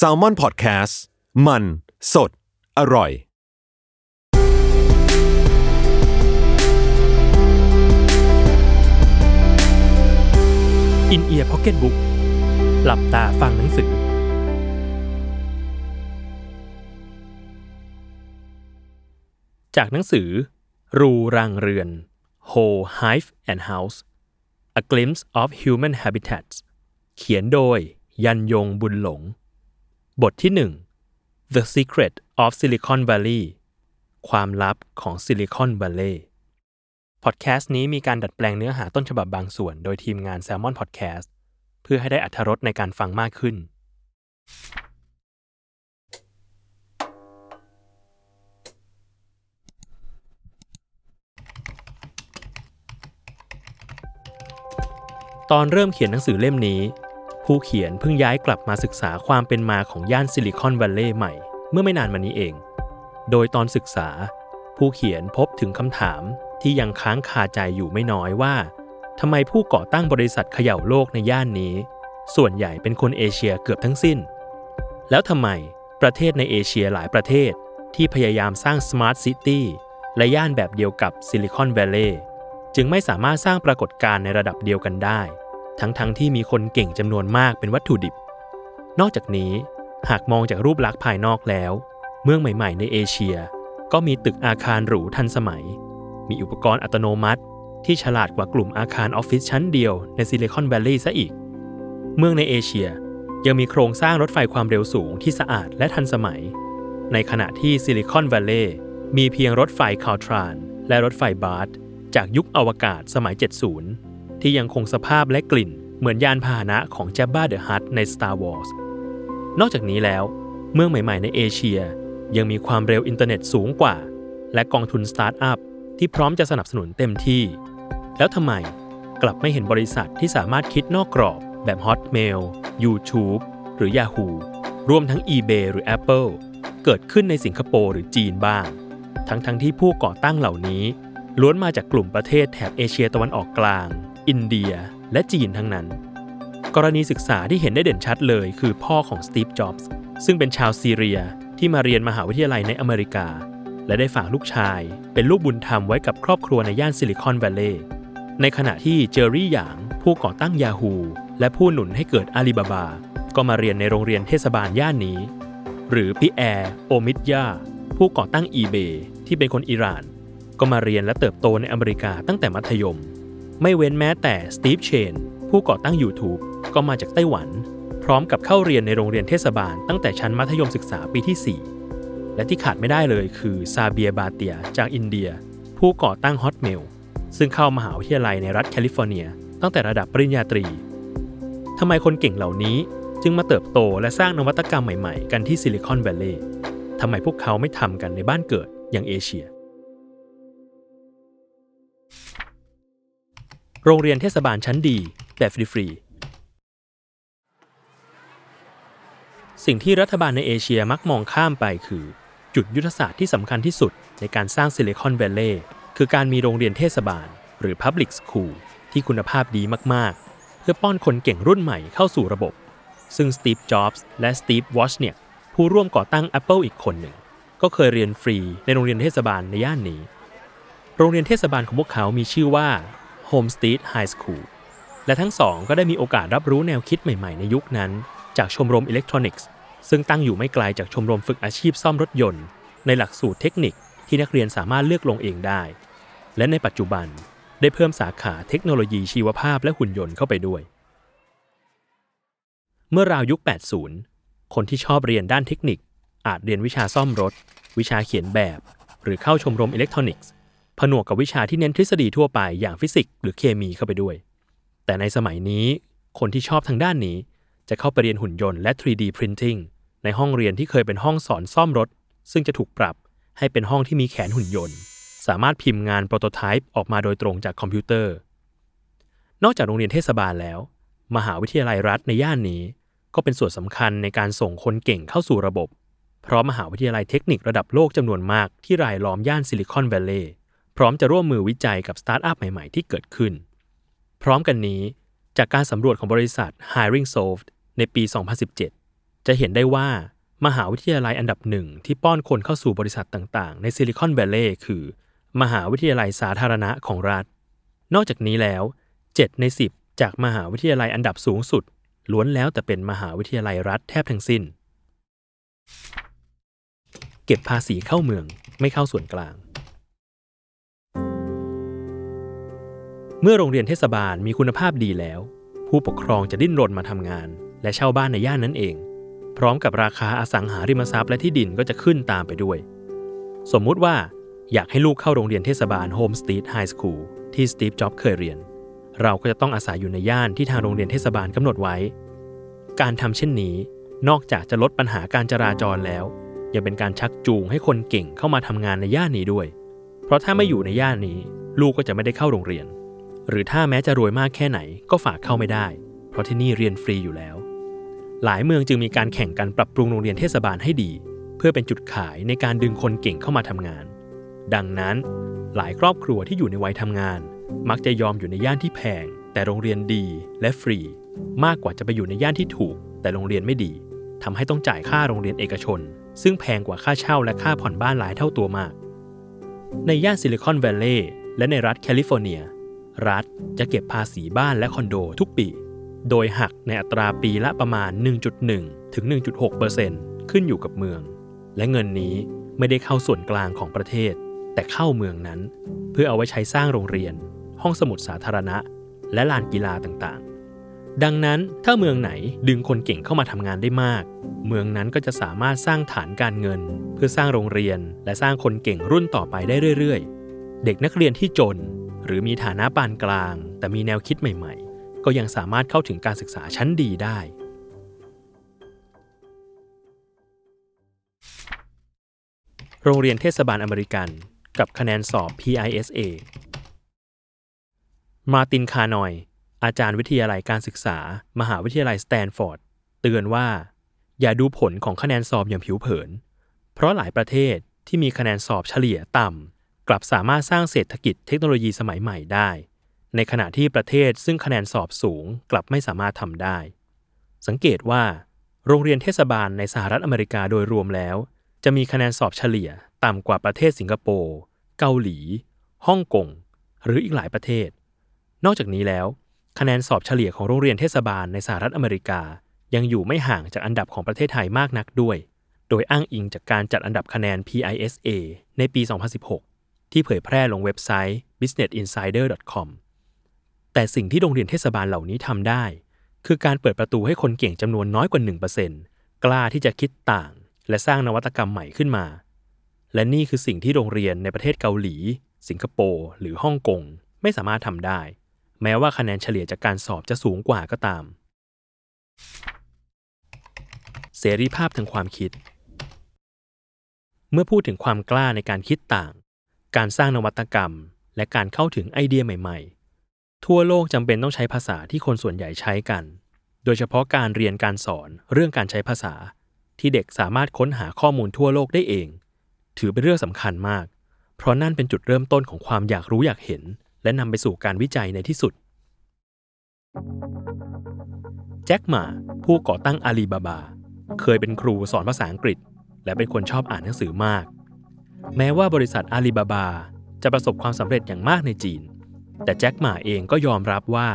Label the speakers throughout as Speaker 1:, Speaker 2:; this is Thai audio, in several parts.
Speaker 1: s a l ม o n PODCAST มัน สด อร่อย
Speaker 2: อินเอียร์พ็อกเก็ตบุ๊กหลับตาฟังหนังสือ จากหนังสือ รูรังเรือน Whole Hive and House A Glimpse of Human Habitats เขียนโดย ยันยงบุญหลง บทที่ 1 The Secret of Silicon Valley ความลับของซิลิคอน Valley พอดแคสต์นี้มีการดัดแปลงเนื้อหาต้นฉบับบางส่วน โดยทีมงาน Salmon Podcast เพื่อให้ได้อัธรสในการฟังมากขึ้น ตอนเริ่มเขียนหนังสือเล่มนี้ ผู้เขียนเพิ่งย้ายกลับมาศึกษาความเป็นมาของย่านซิลิคอนวัลเลย์ใหม่ เมื่อไม่นานมานี้เอง โดยตอนศึกษา ผู้เขียนพบถึงคำถามที่ยังค้างคาใจอยู่ไม่น้อยว่าทำไมผู้ก่อตั้งบริษัทเขย่าโลกในย่านนี้ ส่วนใหญ่เป็นคนเอเชียเกือบทั้งสิ้น แล้วทำไมประเทศในเอเชียหลายประเทศที่พยายามสร้าง smart city และย่านแบบเดียวกับซิลิคอนแวลเลย์จึงไม่สามารถสร้างปรากฏการณ์ในระดับเดียวกันได้ ทั้งๆที่มีคนเก่งจำนวนมากเป็นวัตถุดิบ นอกจากนี้หากมองจากรูปลักษณ์ภายนอกแล้ว เมืองใหม่ๆ ในเอเชีย ก็มีตึกอาคารหรูทันสมัย มีอุปกรณ์อัตโนมัติ ที่ฉลาดกว่ากลุ่มอาคารออฟฟิศชั้นเดียวในซิลิคอนแวลลีย์ซะอีก เมืองในเอเชียยังมีโครงสร้างรถไฟความเร็วสูงที่สะอาดและทันสมัย ในขณะที่ซิลิคอนแวลเลย์มีเพียงรถไฟ Caltrain และรถไฟ BART จากยุคอวกาศสมัย 70 ที่ยังคงสภาพและกลิ่นเหมือนยานพาหนะของ Jabba the Hutt ใน Star Wars นอกจากนี้แล้ว เมืองใหม่ ๆ ในเอเชีย ยังมีความเร็วอินเทอร์เน็ตสูงกว่า และกองทุนสตาร์ทอัพที่พร้อมจะสนับสนุนเต็มที่ แล้วทำไมกลับไม่เห็นบริษัทที่สามารถคิดนอกกรอบแบบ Hotmail YouTube หรือ Yahoo รวมทั้ง eBay หรือ Apple เกิดขึ้นในสิงคโปร์หรือจีนบ้าง ทั้งๆที่ผู้ก่อตั้งเหล่านี้ ล้วนมาจากกลุ่มประเทศแถบเอเชียตะวันออกกลาง อินเดีย และจีนทั้งนั้น กรณีศึกษาที่เห็นได้เด่นชัดเลยคือพ่อของสตีฟ จ็อบส์ซึ่งเป็นชาวซีเรียที่มาเรียนมหาวิทยาลัยในอเมริกา และได้ฝากลูกชาย เป็นลูกบุญธรรมไว้กับครอบครัวในย่านซิลิคอนแวลเลย์ ในขณะที่เจอรี่หยาง ผู้ก่อตั้ง Yahoo และผู้หนุนให้เกิดอาลีบาบา ก็มาเรียนในโรงเรียนเทศบาลย่านนี้ หรือพี่แอร์โอมิดยาผู้ก่อตั้ง eBay ที่เป็นคนอิหร่าน ก็มาเรียนและเติบโตในอเมริกาตั้งแต่มัธยม ไม่เว้นแม้แต่สตีฟเชนผู้ก่อตั้ง YouTube ก็มาจากไต้หวัน พร้อมกับเข้าเรียนในโรงเรียนเทศบาลตั้งแต่ชั้นมัธยมศึกษาปีที่ 4 และที่ขาดไม่ได้เลยคือซาเบียบาเตียจากอินเดีย ผู้ก่อตั้ง Hotmail ซึ่งเข้ามหาวิทยาลัยในรัฐแคลิฟอร์เนีย ตั้งแต่ระดับปริญญาตรีทำไมคนเก่งเหล่านี้จึงมาเติบโตและสร้างนวัตกรรมใหม่ๆ กันที่ซิลิคอนแวลเลย์ทำไมพวกเขาไม่ทำกันในบ้านเกิดอย่างเอเชีย โรงเรียนเทศบาลชั้นดีแบบฟรีๆสิ่งที่รัฐบาลในเอเชียมักมองข้ามไปคือ จุดยุทธศาสตร์ที่สำคัญที่สุดในการสร้างซิลิคอนแวลเลย์คือการมีโรงเรียนเทศบาล หรือ Public School ที่คุณภาพดีมากๆ เพื่อป้อนคนเก่งรุ่นใหม่เข้าสู่ระบบ ซึ่งสตีฟ จ็อบส์และสตีฟ วอชเนี่ยผู้ร่วมก่อตั้ง Apple อีกคนหนึ่ง ก็เคยเรียนฟรีในโรงเรียนเทศบาลในย่านนี้ โรงเรียนเทศบาลของพวกเขามีชื่อว่า Homestead High School และทั้งสองก็ได้มีโอกาสรับรู้แนวคิดใหม่ๆ ในยุคนั้น จากชมรมอิเล็กทรอนิกส์ซึ่งตั้งอยู่ไม่ไกลจากชมรมฝึกอาชีพซ่อมรถยนต์ ในหลักสูตรเทคนิคที่นักเรียนสามารถเลือกลงเองได้ และในปัจจุบันได้เพิ่มสาขาเทคโนโลยีชีวภาพและหุ่นยนต์เข้าไปด้วย เมื่อราวยุค 80 คนที่ชอบเรียนด้านเทคนิค อาจเรียนวิชาซ่อมรถ วิชาเขียนแบบ หรือเข้าชมรมอิเล็กทรอนิกส์ ผนวกกับวิชาที่เน้นทฤษฎีทั่วไปอย่างฟิสิกส์หรือเคมีเข้าไปด้วย แต่ในสมัยนี้คนที่ชอบทางด้านนี้ จะเข้าไปเรียนหุ่นยนต์และ 3D Printing ในห้องเรียนที่เคยเป็นห้องสอนซ่อมรถ ซึ่งจะถูกปรับให้เป็นห้องที่มีแขนหุ่นยนต์ สามารถพิมพ์งาน prototype ออกมาโดยตรงจากคอมพิวเตอร์ นอกจากโรงเรียนเทศบาลแล้ว มหาวิทยาลัยรัฐในย่านนี้ ก็เป็นส่วนสำคัญในการส่งคนเก่งเข้าสู่ระบบ เพราะมหาวิทยาลัยเทคนิคระดับโลกจำนวนมากที่รายล้อมย่านซิลิคอนแวลเลย์ พร้อมจะร่วมมือวิจัยกับสตาร์ทอัพใหม่ๆ ที่เกิดขึ้น พร้อมกันนี้จากการสำรวจของบริษัท HiringSolved ในปี 2017 จะเห็นได้ว่ามหาวิทยาลัยอันดับหนึ่งที่ป้อนคนเข้าสู่บริษัทต่างๆ ในซิลิคอนแวลเลย์คือ มหาวิทยาลัยสาธารณะของรัฐ นอกจากนี้แล้ว 7 ใน 10 จากมหาวิทยาลัยอันดับสูงสุด ล้วนแล้วแต่เป็นมหาวิทยาลัยรัฐแทบทั้งสิ้น เก็บภาษีเข้าเมืองไม่เข้าส่วนกลาง เมื่อโรงเรียนเทศบาลมีคุณภาพดีแล้ว ผู้ปกครองจะดิ้นรนมาทำงาน และเช่าบ้านในย่านนั้นเอง พร้อมกับราคาอสังหาริมทรัพย์และที่ดินก็จะขึ้นตามไปด้วย สมมุติว่าอยากให้ลูกเข้าโรงเรียนเทศบาล Homestead High School ที่สตีฟจ็อบเคยเรียน เราก็จะต้องอาศัยอยู่ในย่านที่ทางโรงเรียนเทศบาลกำหนดไว้ การทำเช่นนี้นอกจากจะลดปัญหาการจราจรแล้ว ยังเป็นการชักจูงให้คนเก่งเข้ามาทำงานในย่านนี้ด้วย เพราะถ้าไม่อยู่ในย่านนี้ ลูกก็จะไม่ได้เข้าโรงเรียน หรือถ้าแม้จะรวยมากแค่ไหนก็ฝากเข้าไม่ได้ เพราะที่นี่เรียนฟรีอยู่แล้ว หลายเมืองจึงมีการแข่งกันปรับปรุงโรงเรียนเทศบาลให้ดี เพื่อเป็นจุดขายในการดึงคนเก่งเข้ามาทำงาน ดังนั้น หลายครอบครัวที่อยู่ในวัยทำงาน มักจะยอมอยู่ในย่านที่แพง แต่โรงเรียนดีและฟรี มากกว่าจะไปอยู่ในย่านที่ถูก แต่โรงเรียนไม่ดีทำให้ต้องจ่ายค่าโรงเรียนเอกชน ซึ่งแพงกว่าค่าเช่าและค่าผ่อนบ้านหลายเท่าตัวมาก ในย่านซิลิคอนแวลเลย์และในรัฐแคลิฟอร์เนีย รัฐจะเก็บภาษีบ้านและคอนโดทุกปี โดยหักในอัตราปีละประมาณ 1.1 ถึง 1.6%ขึ้นอยู่กับเมือง และเงินนี้ไม่ได้เข้าส่วนกลางของประเทศ แต่เข้าเมืองนั้น เพื่อเอาไว้ใช้สร้างโรงเรียน ห้องสมุดสาธารณะ และลานกีฬาต่างๆ ดังนั้นถ้าเมืองไหนดึงคนเก่งเข้ามาทำงานได้มาก เมืองนั้นก็จะสามารถสร้างฐานการเงิน เพื่อสร้างโรงเรียน และสร้างคนเก่งรุ่นต่อไปได้เรื่อย ๆ เด็กนักเรียนที่จน หรือมีฐานะปานกลาง แต่มีแนวคิดใหม่ๆ ก็ยังสามารถเข้าถึงการศึกษาชั้นดีได้ โรงเรียนเทศบาลอเมริกัน กับคะแนนสอบ PISA มาร์ตินคานอย อาจารย์วิทยาลัยการศึกษา มหาวิทยาลัยสแตนฟอร์ด เตือนว่า อย่าดูผลของคะแนนสอบอย่างผิวเผิน เพราะหลายประเทศที่มีคะแนนสอบเฉลี่ยต่ำ กลับสามารถสร้างเศรษฐกิจเทคโนโลยีสมัยใหม่ได้ ในขณะที่ประเทศซึ่งคะแนนสอบสูงกลับไม่สามารถทำได้ สังเกตว่า โรงเรียนเทศบาลในสหรัฐอเมริกาโดยรวมแล้ว จะมีคะแนนสอบเฉลี่ยต่ำกว่าประเทศสิงคโปร์เกาหลีฮ่องกงหรืออีกหลายประเทศ นอกจากนี้แล้ว คะแนนสอบเฉลี่ยของโรงเรียนเทศบาลในสหรัฐอเมริกา ยังอยู่ไม่ห่างจากอันดับของประเทศไทยมากนักด้วย โดยอ้างอิงจากการจัดอันดับคะแนน PISA ในปี 2016 ที่เผยแพร่ลงเว็บไซต์ businessinsider.com แต่สิ่งที่โรงเรียนเทศบาลเหล่านี้ทำได้ คือการเปิดประตูให้คนเก่งจำนวนน้อยกว่า 1%กล้าที่จะคิดต่าง และสร้างนวัตกรรมใหม่ขึ้นมา และนี่คือสิ่งที่โรงเรียนในประเทศเกาหลี สิงคโปร์หรือฮ่องกงไม่สามารถทำได้ แม้ว่าคะแนนเฉลี่ยจากการสอบจะสูงกว่าก็ตาม เสรีภาพทางความคิด เมื่อพูดถึงความกล้าในการคิดต่าง การสร้างนวัตกรรม และการเข้าถึงไอเดียใหม่ๆ ทั่วโลกจำเป็นต้องใช้ภาษาที่คนส่วนใหญ่ใช้กัน โดยเฉพาะการเรียนการสอนเรื่องการใช้ภาษา ที่เด็กสามารถค้นหาข้อมูลทั่วโลกได้เอง ถือเป็นเรื่องสำคัญมาก เพราะนั่นเป็นจุดเริ่มต้นของความอยากรู้อยากเห็น และนำไปสู่การวิจัยในที่สุด แจ็คหมาผู้ก่อตั้งอาลีบาบา เคยเป็นครูสอนภาษาอังกฤษ และเป็นคนชอบอ่านหนังสือมาก แม้ว่าบริษัทอาลีบาบา จะประสบความสำเร็จอย่างมากในจีน แต่แจ็คหม่าเองก็ยอมรับว่า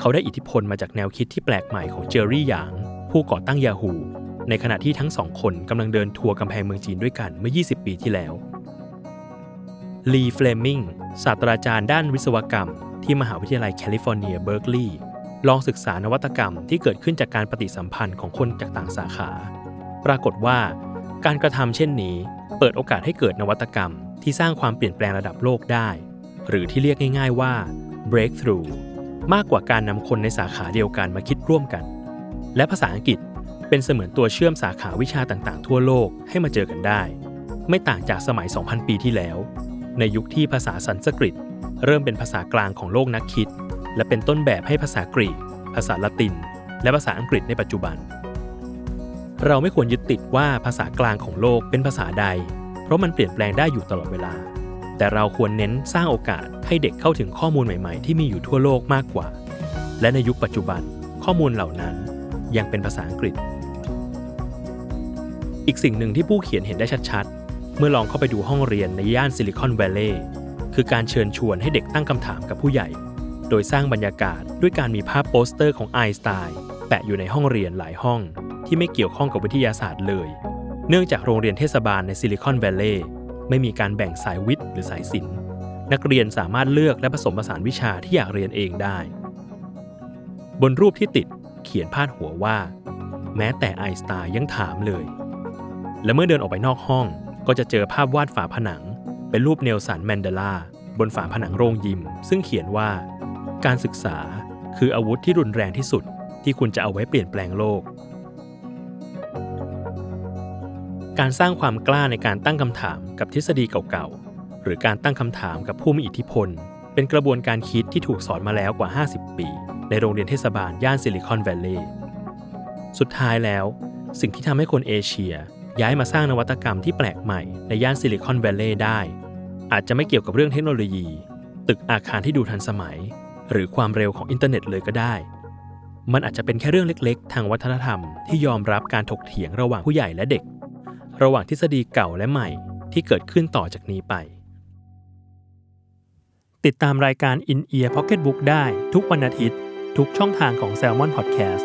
Speaker 2: เขาได้อิทธิพลมาจากแนวคิดที่แปลกใหม่ของเจอรี่หยาง ผู้ก่อตั้งยาฮูในขณะที่ทั้งสองคนกำลังเดินทัวร์กำแพงเมืองจีนด้วยกันเมื่อ 20 ปีที่แล้วลีเฟลมิงศาสตราจารย์ด้านวิศวกรรม ที่มหาวิทยาลัยแคลิฟอร์เนียเบิร์กลีย์ลองศึกษานวัตกรรมที่เกิดขึ้นจากการปฏิสัมพันธ์ของคนจากต่างสาขา ปรากฏว่า การกระทำเช่นนี้ เปิดโอกาสให้เกิดนวัตกรรม ที่สร้างความเปลี่ยนแปลงระดับโลกได้ หรือที่เรียกง่าย ๆว่า breakthrough มากกว่าการนำคนในสาขาเดียวกันมาคิดร่วมกัน และภาษาอังกฤษเป็นเสมือนตัวเชื่อมสาขาวิชาต่างๆ ทั่วโลกให้มาเจอกันได้ ไม่ต่างจากสมัย 2,000 ปีที่แล้ว ในยุคที่ภาษาสันสกฤต เริ่มเป็นภาษากลางของโลกนักคิด และเป็นต้นแบบให้ภาษากรีก ภาษาละติน และภาษาอังกฤษในปัจจุบัน เราไม่ควรยึดติดว่าภาษากลางของโลกเป็นภาษาใด เพราะมันเปลี่ยนแปลงได้อยู่ตลอดเวลา แต่เราควรเน้นสร้างโอกาสให้เด็กเข้าถึงข้อมูลใหม่ๆ ที่มีอยู่ทั่วโลกมากกว่า และในยุคปัจจุบันข้อมูลเหล่านั้นยังเป็นภาษาอังกฤษ อีกสิ่งหนึ่งที่ผู้เขียนเห็นได้ชัดๆ เมื่อลองเข้าไปดูห้องเรียนในย่านซิลิคอนแวลเลย์คือการเชิญชวนให้เด็กตั้งคำถามกับผู้ใหญ่ โดยสร้างบรรยากาศด้วยการมีภาพโปสเตอร์ของไอน์สไตน์แปะอยู่ในห้องเรียนหลายห้อง ที่ไม่เกี่ยวข้องกับวิทยาศาสตร์เลย เนื่องจากโรงเรียนเทศบาลในซิลิคอนแวลเลย์ไม่มีการแบ่งสายวิทย์หรือสายศิลป์นักเรียนสามารถเลือกและผสมผสานวิชาที่อยากเรียนเองได้ บนรูปที่ติดเขียนพาดหัวว่า แม้แต่ไอน์สไตน์ยังถามเลย และเมื่อเดินออกไปนอกห้องก็จะเจอภาพวาดฝาผนัง เป็นรูปเนลสันแมนเดลาบนฝาผนังโรงยิม ซึ่งเขียนว่า การศึกษาคืออาวุธที่รุนแรงที่สุดที่คุณจะเอาไว้เปลี่ยนแปลงโลก การสร้างความกล้าในการตั้งคำถามกับทฤษฎีเก่าๆ หรือการตั้งคำถามกับผู้มีอิทธิพล เป็นกระบวนการคิดที่ถูกสอนมาแล้วกว่า 50 ปี ในโรงเรียนเทศบาลย่านซิลิคอนแวลเลย์สุดท้ายแล้ว สิ่งที่ทำให้คนเอเชีย ย้ายมาสร้างนวัตกรรมที่แปลกใหม่ในย่านซิลิคอนแวลเลย์ได้ อาจจะไม่เกี่ยวกับเรื่องเทคโนโลยี ตึกอาคารที่ดูทันสมัย หรือความเร็วของอินเทอร์เน็ตเลยก็ได้มันอาจจะเป็นแค่เรื่องเล็ก ๆ ทางวัฒนธรรมที่ยอมรับการถกเถียงระหว่างผู้ใหญ่และเด็ก ระหว่างทฤษฎีเก่าและใหม่ที่เกิดขึ้นต่อจากนี้ไป ติดตามรายการ In Ear Pocket Book ได้ทุกวันอาทิตย์ ทุกช่องทางของ Salmon Podcast